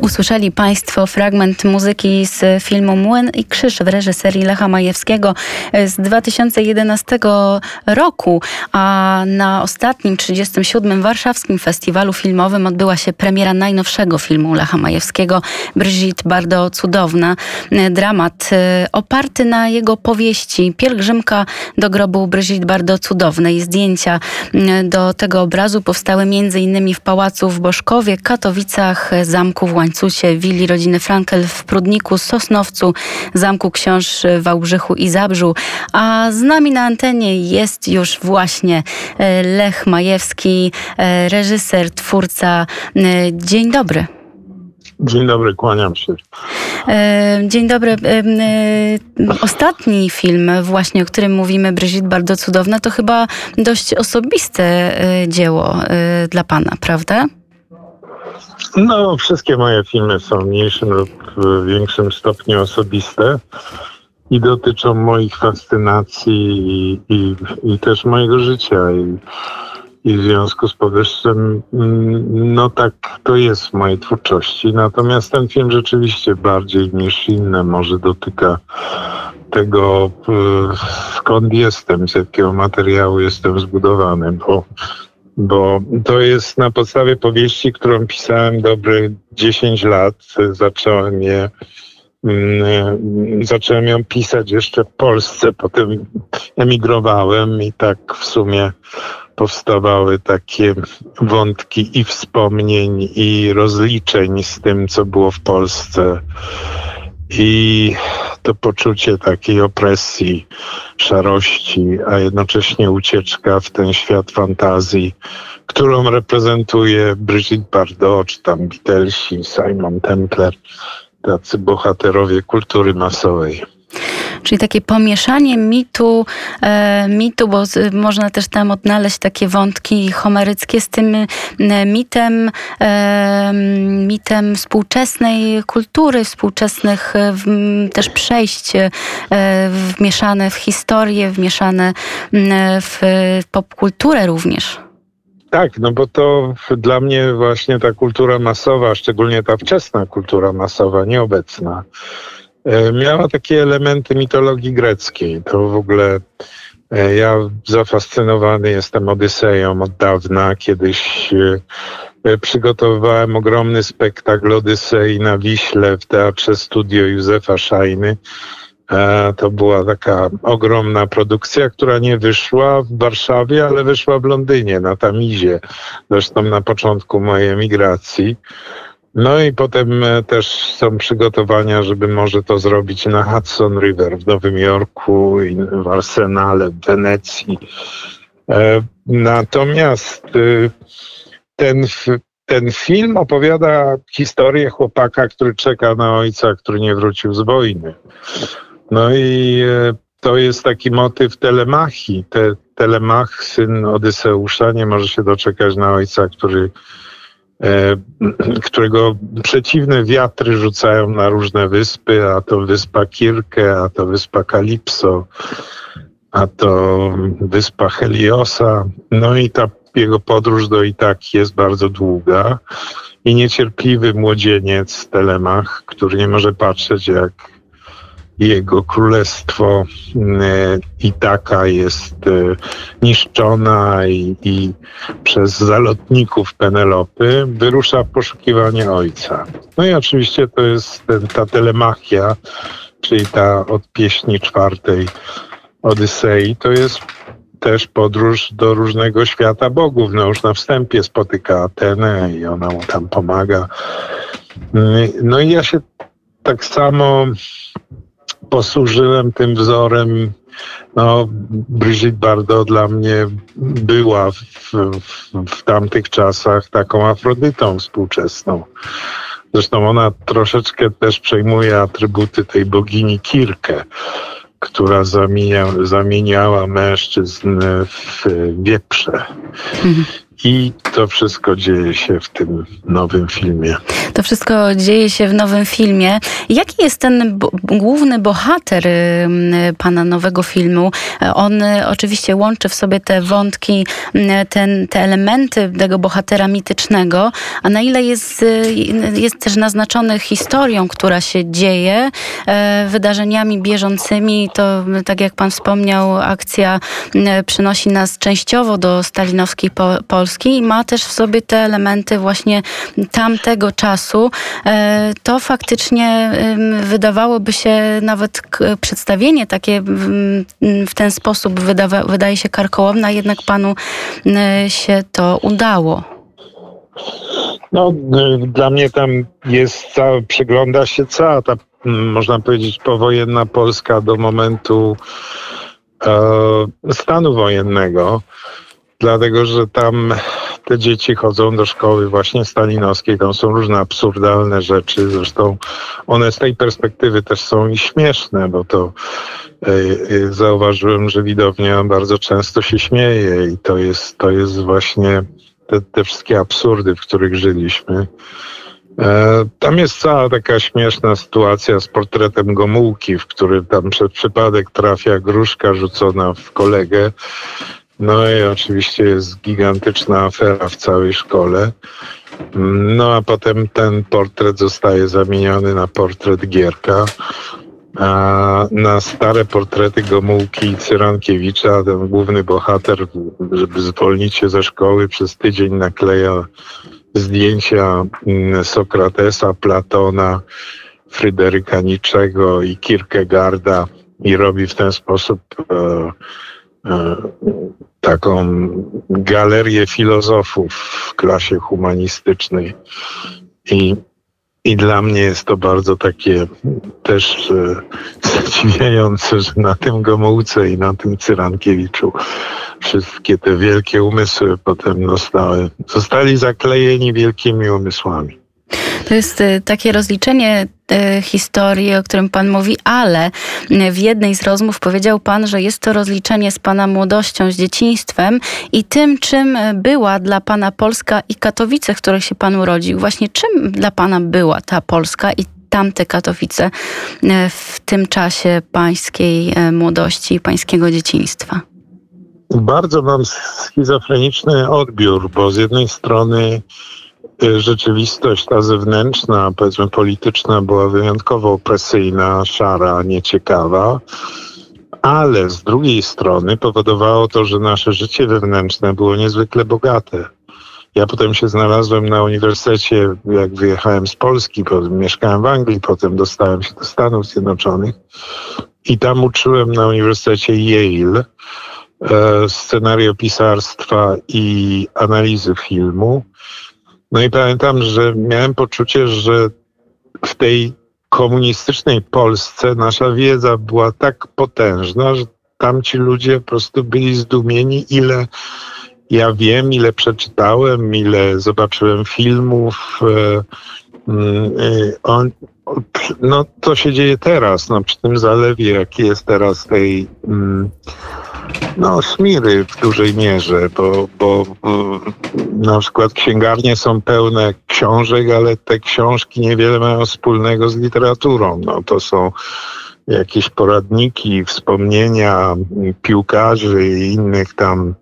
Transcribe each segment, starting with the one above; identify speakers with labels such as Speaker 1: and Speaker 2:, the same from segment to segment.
Speaker 1: Usłyszeli Państwo fragment muzyki z filmu Młyn i Krzyż w reżyserii Lecha Majewskiego z 2011 roku, a na ostatnim 37. Warszawskim Festiwalu Filmowym odbyła się premiera najnowszego filmu Lecha Majewskiego Brigitte Bardzo Cudowna. Dramat y, oparty na jego powieści Pielgrzymka do grobu Brigitte Bardzo Cudownej. Zdjęcia do tego obrazu powstały m.in. w Pałacu w Boszkowie, Katowicach, Zamku w Łańcucie, willi rodziny Frankel w Prudniku, Sosnowcu, Zamku Książ w Wałbrzychu i Zabrzu. A z nami na antenie jest już właśnie e, Lech Majewski, e, reżyser, twórca. E, dzień dobry.
Speaker 2: Dzień dobry, kłaniam się.
Speaker 1: Dzień dobry. Ostatni film, właśnie o którym mówimy, Brigitte Bardzo Cudowna, to chyba dość osobiste dzieło dla pana, prawda?
Speaker 2: No, wszystkie moje filmy są w mniejszym lub większym stopniu osobiste i dotyczą moich fascynacji i, i, i też mojego życia. I, I w związku z powyższym, mm, no tak to jest w mojej twórczości. Natomiast ten film rzeczywiście bardziej niż inne może dotyka tego, skąd jestem, z jakiego materiału jestem zbudowany, bo bo to jest na podstawie powieści, którą pisałem dobry 10 lat. Zacząłem je mm, zacząłem ją pisać jeszcze w Polsce, potem emigrowałem i tak w sumie powstawały takie wątki i wspomnień, i rozliczeń z tym, co było w Polsce. I to poczucie takiej opresji, szarości, a jednocześnie ucieczka w ten świat fantazji, którą reprezentuje Brigitte Bardot, czy tam Beatlesi, Simon Templer, tacy bohaterowie kultury masowej.
Speaker 1: Czyli takie pomieszanie mitu, e, mitu, bo można też tam odnaleźć takie wątki homeryckie z tym e, mitem, e, mitem współczesnej kultury, współczesnych w, też przejść e, wmieszane w historię, wmieszane w popkulturę również.
Speaker 2: Tak, no bo to dla mnie właśnie ta kultura masowa, szczególnie ta wczesna kultura masowa, nieobecna, E, miała takie elementy mitologii greckiej. To w ogóle e, ja zafascynowany jestem Odyseją od dawna. Kiedyś e, przygotowywałem ogromny spektakl Odysei na Wiśle w Teatrze Studio Józefa Szajny. To była taka ogromna produkcja, która nie wyszła w Warszawie, ale wyszła w Londynie, na Tamizie. Zresztą na początku mojej emigracji. No i potem e, też są przygotowania, żeby może to zrobić na Hudson River w Nowym Jorku, w Arsenale, w Wenecji. E, natomiast e, ten, ten film opowiada historię chłopaka, który czeka na ojca, który nie wrócił z wojny. No i to jest taki motyw telemachii. Te, telemach, syn Odyseusza, nie może się doczekać na ojca, który E, którego przeciwne wiatry rzucają na różne wyspy, a to wyspa Kirke, a to wyspa Kalipso, a to wyspa Heliosa. No i ta jego podróż do Itaki jest bardzo długa i niecierpliwy młodzieniec Telemach, który nie może patrzeć jak jego królestwo e, i taka jest e, niszczona i, i, przez zalotników Penelopy wyrusza w poszukiwanie ojca. No i oczywiście to jest ta telemachia, czyli ta od pieśni czwartej Odysei, to jest też podróż do różnego świata bogów. No już na wstępie spotyka Atenę i ona mu tam pomaga. No i ja się tak samo posłużyłem tym wzorem. No, Brigitte Bardot dla mnie była w, w, w tamtych czasach taką Afrodytą współczesną. Zresztą ona troszeczkę też przejmuje atrybuty tej bogini Kirkę, która zamienia, zamieniała mężczyzn w wieprze. Mhm. I to wszystko dzieje się w tym nowym filmie.
Speaker 1: To wszystko dzieje się w nowym filmie. Jaki jest ten bo główny bohater pana nowego filmu? On oczywiście łączy w sobie te wątki, ten, te elementy tego bohatera mitycznego, a na ile jest, jest też naznaczony historią, która się dzieje, wydarzeniami bieżącymi, to tak jak pan wspomniał, akcja przynosi nas częściowo do stalinowskiej Polski i ma też w sobie te elementy właśnie tamtego czasu, e, to faktycznie wydawałoby się nawet przedstawienie takie w ten sposób wydawa, wydaje się karkołomne, jednak panu się to udało.
Speaker 2: No, dla mnie tam jest, cała, przegląda się cała ta, można powiedzieć, powojenna Polska do momentu e, stanu wojennego, dlatego że tam te dzieci chodzą do szkoły właśnie stalinowskiej, tam są różne absurdalne rzeczy, zresztą one z tej perspektywy też są i śmieszne, bo to yy, zauważyłem, że widownia bardzo często się śmieje i to jest, to jest właśnie te, te wszystkie absurdy, w których żyliśmy. E, tam jest cała taka śmieszna sytuacja z portretem Gomułki, w którym tam przez przypadek trafia gruszka rzucona w kolegę no i oczywiście jest gigantyczna afera w całej szkole. No a potem ten portret zostaje zamieniony na portret Gierka. A na stare portrety Gomułki i Cyrankiewicza ten główny bohater, żeby zwolnić się ze szkoły, przez tydzień nakleja zdjęcia mm, Sokratesa, Platona, Fryderyka Niczego i Kierkegaarda i robi w ten sposób e, taką galerię filozofów w klasie humanistycznej. I, i dla mnie jest to bardzo takie też e, zadziwiające, że na tym Gomułce i na tym Cyrankiewiczu wszystkie te wielkie umysły potem zostały, zostali zaklejeni wielkimi umysłami.
Speaker 1: To jest y, takie rozliczenie y, historii, o którym Pan mówi, ale w jednej z rozmów powiedział Pan, że jest to rozliczenie z Pana młodością, z dzieciństwem i tym, czym była dla Pana Polska i Katowice, w których się Pan urodził. Właśnie czym dla Pana była ta Polska i tamte Katowice w tym czasie pańskiej młodości i pańskiego dzieciństwa?
Speaker 2: Bardzo mam schizofreniczny odbiór, bo z jednej strony rzeczywistość ta zewnętrzna, powiedzmy polityczna, była wyjątkowo opresyjna, szara, nieciekawa, ale z drugiej strony powodowało to, że nasze życie wewnętrzne było niezwykle bogate. Ja potem się znalazłem na uniwersytecie, jak wyjechałem z Polski, potem mieszkałem w Anglii, potem dostałem się do Stanów Zjednoczonych i tam uczyłem na Uniwersytecie Yale e, scenariopisarstwa i analizy filmu. No i pamiętam, że miałem poczucie, że w tej komunistycznej Polsce nasza wiedza była tak potężna, że tamci ludzie po prostu byli zdumieni, ile ja wiem, ile przeczytałem, ile zobaczyłem filmów. E, mm, e, no to się dzieje teraz, no, przy tym zalewie, jaki jest teraz tej mm, no, szmiry w dużej mierze, bo, bo, bo na przykład księgarnie są pełne książek, ale te książki niewiele mają wspólnego z literaturą. No, to są jakieś poradniki, wspomnienia piłkarzy i innych tam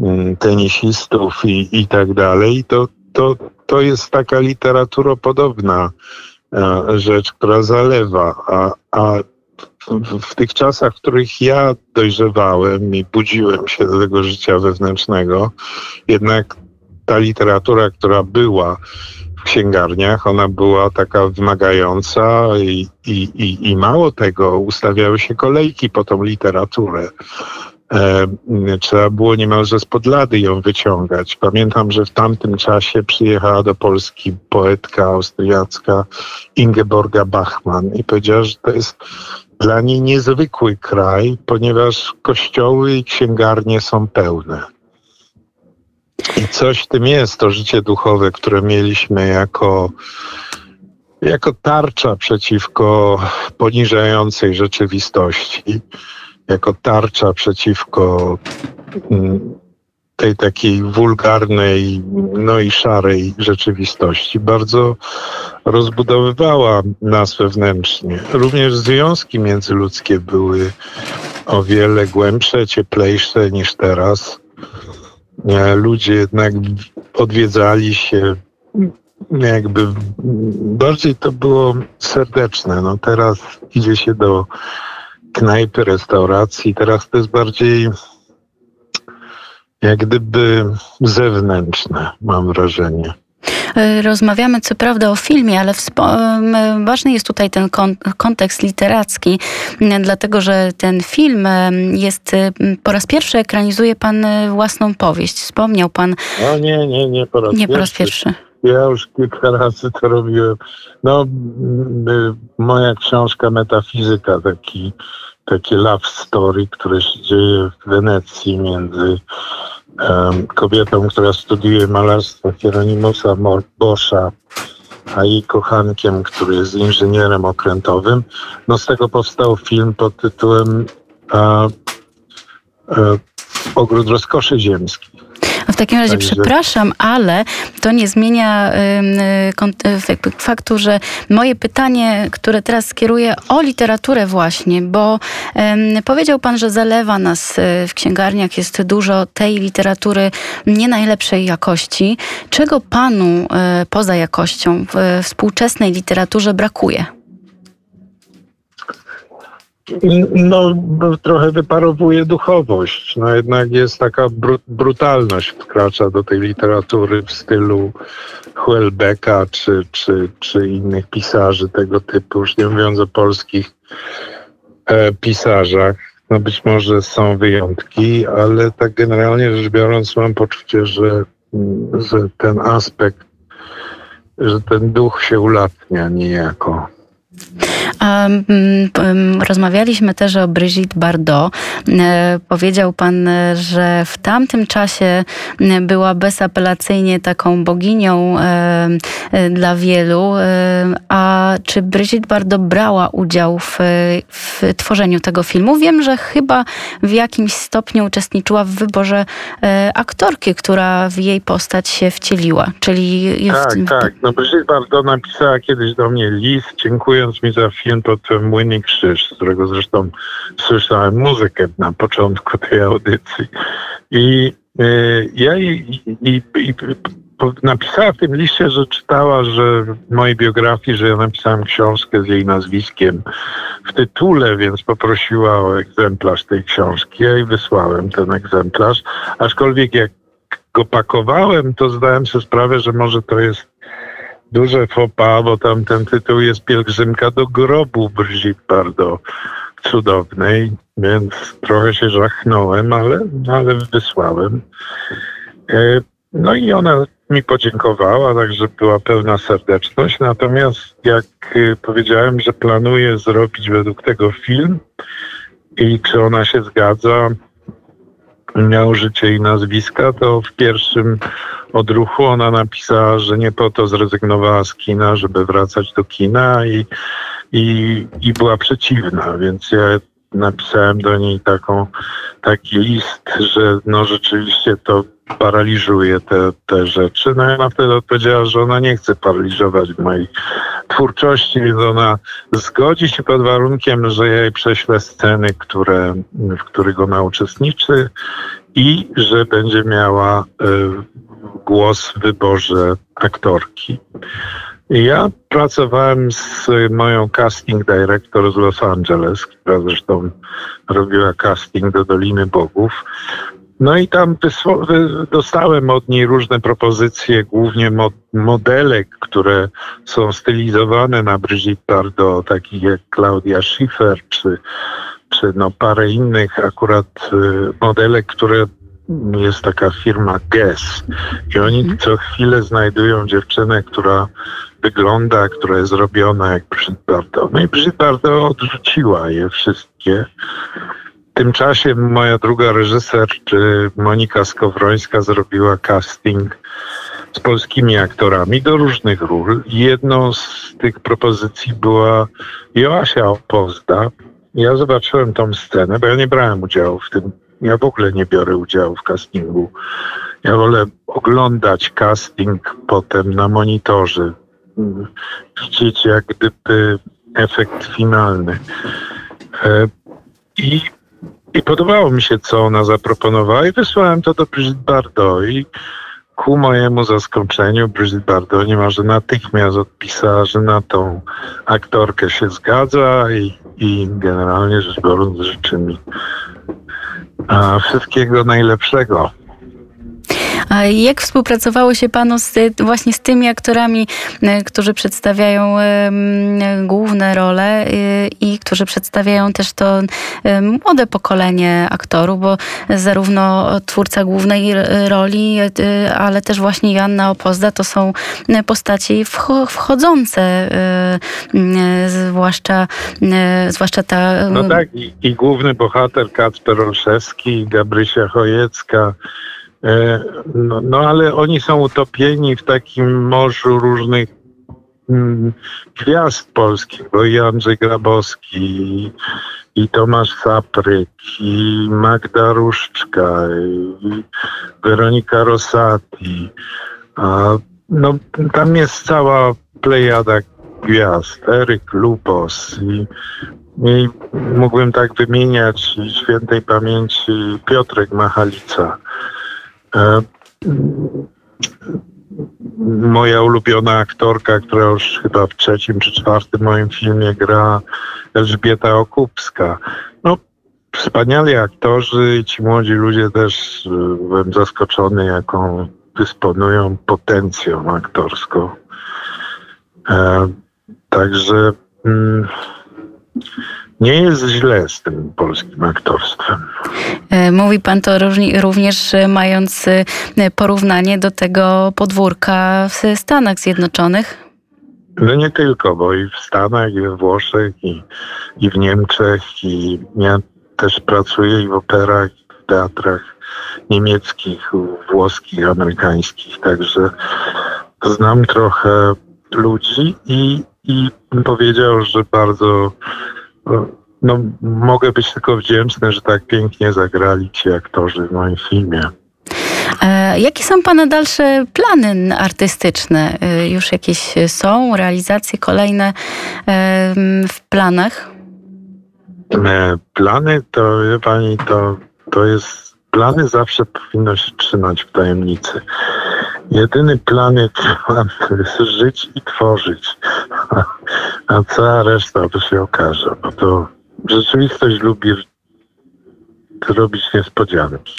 Speaker 2: mm, tenisistów i, i tak dalej. To, to, to jest taka literaturopodobna e, rzecz, która zalewa, a, a w tych czasach, w których ja dojrzewałem i budziłem się do tego życia wewnętrznego, jednak ta literatura, która była w księgarniach, ona była taka wymagająca i, i, i, i mało tego, ustawiały się kolejki po tą literaturę. E, trzeba było niemalże spod lady ją wyciągać. Pamiętam, że w tamtym czasie przyjechała do Polski poetka austriacka Ingeborga Bachmann i powiedziała, że to jest dla niej niezwykły kraj, ponieważ kościoły i księgarnie są pełne. I coś w tym jest, to życie duchowe, które mieliśmy jako, jako tarcza przeciwko poniżającej rzeczywistości, jako tarcza przeciwko mm, tej takiej wulgarnej, no i szarej rzeczywistości bardzo rozbudowywała nas wewnętrznie. Również związki międzyludzkie były o wiele głębsze, cieplejsze niż teraz. E, ludzie jednak odwiedzali się, jakby bardziej to było serdeczne. No teraz idzie się do knajpy, restauracji, teraz to jest bardziej jak gdyby zewnętrzne, mam wrażenie.
Speaker 1: E, rozmawiamy co prawda o filmie, ale ważny jest tutaj ten kontekst literacki, dlatego że ten film jest, po raz pierwszy ekranizuje pan e, własną powieść. Wspomniał pan.
Speaker 2: No nie, nie, nie po raz
Speaker 1: nie
Speaker 2: pierwszy.
Speaker 1: Po raz pierwszy.
Speaker 2: Ja już kilka razy to robiłem. No, moja książka Metafizyka, taki, takie love story, które się dzieje w Wenecji między kobietą, która studiuje malarstwo Hieronimusa Boscha, a jej kochankiem, który jest inżynierem okrętowym. No z tego powstał film pod tytułem e, e, Ogród Rozkoszy Ziemskich.
Speaker 1: W takim razie Także... przepraszam, ale to nie zmienia y, faktu, że moje pytanie, które teraz skieruję o literaturę właśnie, bo powiedział pan, że zalewa nas y, w księgarniach jest dużo tej literatury nie najlepszej jakości. Czego panu y, poza jakością w współczesnej literaturze brakuje?
Speaker 2: No, trochę wyparowuje duchowość. No jednak jest taka brutalność wkracza do tej literatury w stylu Houellebecqa czy, czy, czy innych pisarzy tego typu, już nie mówiąc o polskich e, pisarzach. No być może są wyjątki, ale tak generalnie rzecz biorąc mam poczucie, że, że ten aspekt, że ten duch się ulatnia niejako.
Speaker 1: Rozmawialiśmy też o Brigitte Bardot. E, powiedział pan, że w tamtym czasie była bezapelacyjnie taką boginią e, dla wielu. E, a czy Brigitte Bardot brała udział w, w tworzeniu tego filmu? Wiem, że chyba w jakimś stopniu uczestniczyła w wyborze aktorki, która w jej postać się wcieliła. Czyli
Speaker 2: tak, tak. No Brigitte Bardot napisała kiedyś do mnie list, dziękując mi za film pod Młyny Krzyż, z którego zresztą słyszałem muzykę na początku tej audycji. I y, ja i, i, i napisała w tym liście, że czytała, że w mojej biografii, że ja napisałem książkę z jej nazwiskiem w tytule, więc poprosiła o egzemplarz tej książki. Ja jej wysłałem ten egzemplarz, aczkolwiek jak go pakowałem, to zdałem sobie sprawę, że może to jest duże fopa, bo tam ten tytuł jest Pielgrzymka do grobu Brigitte Bardot cudownej, więc trochę się żachnąłem, ale, ale wysłałem. E, no i ona mi podziękowała, także była pełna serdeczność. Natomiast jak e, powiedziałem, że planuję zrobić według tego film i czy ona się zgadza, miał życie i nazwiska, to w pierwszym odruchu ona napisała, że nie po to zrezygnowała z kina, żeby wracać do kina i, i, i była przeciwna, więc ja napisałem do niej taką, taki list, że no rzeczywiście to paraliżuje te, te rzeczy. No i ona wtedy odpowiedziała, że ona nie chce paraliżować mojej twórczości, więc ona zgodzi się pod warunkiem, że ja jej prześlę sceny, które, w których ona uczestniczy i że będzie miała y, głos w wyborze aktorki. Ja pracowałem z moją casting director z Los Angeles, która zresztą robiła casting do Doliny Bogów. No i tam dostałem od niej różne propozycje, głównie modelek, które są stylizowane na Brigitte Bardot, takich jak Claudia Schiffer, czy, czy no parę innych akurat y, modelek, które jest taka firma Guess i oni mhm. co chwilę znajdują dziewczynę, która wygląda, która jest robiona jak Brigitte Bardot. No i Brigitte Bardot odrzuciła je wszystkie. W tym czasie moja druga reżyser, Monika Skowrońska, zrobiła casting z polskimi aktorami do różnych ról. Jedną z tych propozycji była Joasia Opozda. Ja zobaczyłem tą scenę, bo ja nie brałem udziału w tym ja w ogóle nie biorę udziału w castingu. Ja wolę oglądać casting potem na monitorze. Widzieć jak gdyby efekt finalny. E, I, I podobało mi się, co ona zaproponowała i wysłałem to do Brigitte Bardot i ku mojemu zaskoczeniu Brigitte Bardot niemalże natychmiast odpisała, że na tą aktorkę się zgadza i, i generalnie rzecz biorąc życzy mi wszystkiego najlepszego.
Speaker 1: Jak współpracowało się Panu z, właśnie z tymi aktorami, e, którzy przedstawiają główne role e, i którzy przedstawiają też to młode pokolenie aktorów, bo zarówno twórca głównej roli, e, ale też właśnie Joanna Opozda to są postaci wchodzące, zwłaszcza, zwłaszcza ta...
Speaker 2: No tak, i, i główny bohater Kacper Olszewski, Gabrysia Chojecka, no, no, ale oni są utopieni w takim morzu różnych mm, gwiazd polskich, bo i Andrzej Grabowski, i, i Tomasz Sapryk, i Magda Różczka, i Weronika Rosati. A, no, tam jest cała plejada gwiazd, Eryk Lupos i, i mógłbym tak wymieniać świętej pamięci Piotrek Machalica. E, moja ulubiona aktorka, która już chyba w trzecim czy czwartym moim filmie gra Elżbieta Okupska. No, wspaniali aktorzy, ci młodzi ludzie też e, byłem zaskoczony, jaką dysponują potencją aktorską. E, także mm, nie jest źle z tym polskim aktorstwem.
Speaker 1: E, mówi pan to również e, mając e, porównanie do tego podwórka w Stanach Zjednoczonych?
Speaker 2: No nie tylko, bo i w Stanach, i we Włoszech, i, i w Niemczech, i ja też pracuję i w operach, i w teatrach niemieckich, włoskich, amerykańskich, także znam trochę ludzi i, i powiedział, że bardzo no, mogę być tylko wdzięczny, że tak pięknie zagrali ci aktorzy w moim filmie.
Speaker 1: E, jakie są Pana dalsze plany artystyczne? E, już jakieś są realizacje kolejne e, w planach?
Speaker 2: Plany to, wie Pani, to, to jest. Plany zawsze powinno się trzymać w tajemnicy. Jedyny plan, jaki mam, to jest żyć i tworzyć. A, cała reszta to się okaże, bo to rzeczywistość lubi robić niespodzianki.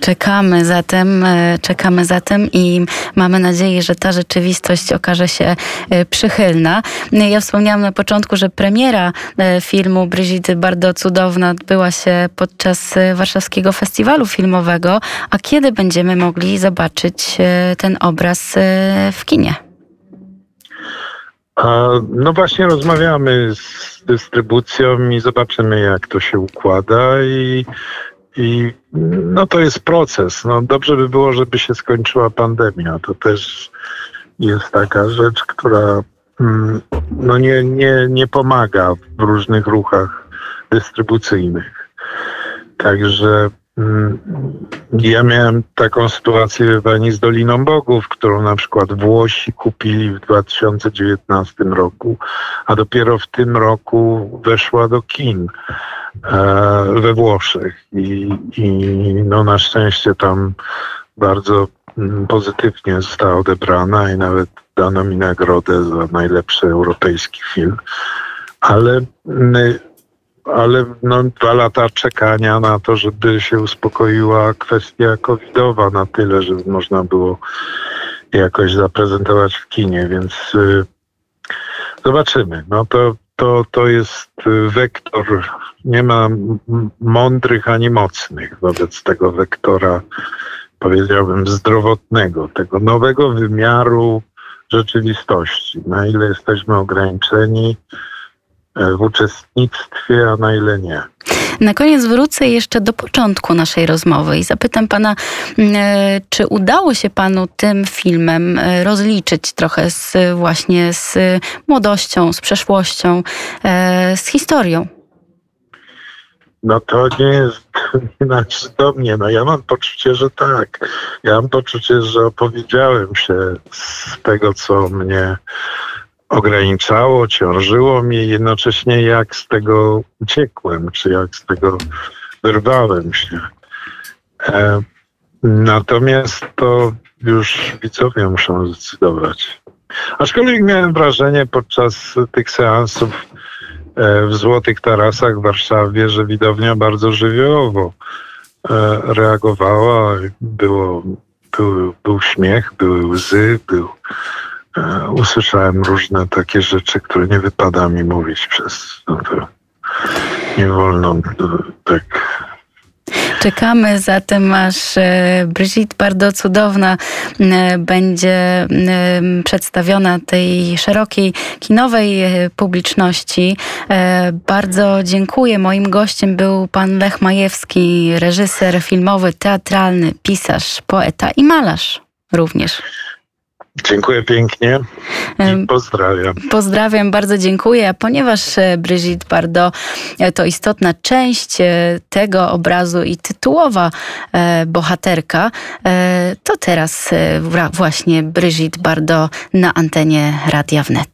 Speaker 1: Czekamy zatem, e, czekamy zatem i mamy nadzieję, że ta rzeczywistość okaże się e, przychylna. Ja wspomniałam na początku, że premiera e, filmu Brigitte Bardzo Cudowna odbyła się podczas Warszawskiego Festiwalu Filmowego. A kiedy będziemy mogli zobaczyć ten obraz w kinie?
Speaker 2: No właśnie rozmawiamy z dystrybucją i zobaczymy jak to się układa i, i no to jest proces. No dobrze by było, żeby się skończyła pandemia. To też jest taka rzecz, która mm, no nie, nie, nie pomaga w różnych ruchach dystrybucyjnych. Także Mm, ja miałem taką sytuację pani z Doliną Bogów, którą na przykład Włosi kupili w 2019 roku, a dopiero w tym roku weszła do kin we Włoszech. I, i no na szczęście tam bardzo mm, pozytywnie została odebrana i nawet dano mi nagrodę za najlepszy europejski film. Ale mm, ale no, dwa lata czekania na to, żeby się uspokoiła kwestia covidowa na tyle, że można było jakoś zaprezentować w kinie, więc y, zobaczymy. No to, to, to jest wektor, nie ma mądrych ani mocnych wobec tego wektora, powiedziałbym, zdrowotnego, tego nowego wymiaru rzeczywistości. Na ile jesteśmy ograniczeni, w uczestnictwie, a na ile nie.
Speaker 1: Na koniec wrócę jeszcze do początku naszej rozmowy i zapytam pana, mm, e, czy udało się panu tym filmem e, rozliczyć trochę z, właśnie z młodością, z przeszłością, z historią?
Speaker 2: No to nie jest inaczej do mnie. No ja mam poczucie, że tak. Ja mam poczucie, że opowiedziałem się z tego, co mnie ograniczało, ciążyło mi, jednocześnie jak z tego uciekłem, czy jak z tego wyrwałem się. E, natomiast to już widzowie muszą zdecydować. Aczkolwiek miałem wrażenie podczas tych seansów e, w Złotych Tarasach w Warszawie, że widownia bardzo żywiołowo e, reagowała. Było, był, był śmiech, były łzy, był, usłyszałem różne takie rzeczy, które nie wypada mi mówić przez no to nie wolno tak
Speaker 1: Czekamy zatem, aż e, Brigitte bardzo cudowna e, będzie e, przedstawiona tej szerokiej kinowej publiczności. Bardzo dziękuję. Moim gościem był pan Lech Majewski, reżyser filmowy, teatralny, pisarz, poeta i malarz również.
Speaker 2: Dziękuję pięknie i pozdrawiam.
Speaker 1: Pozdrawiam, bardzo dziękuję. A ponieważ e, Brigitte Bardot e, to istotna część e, tego obrazu i tytułowa bohaterka, to teraz właśnie Brigitte Bardot na antenie Radia Wnet.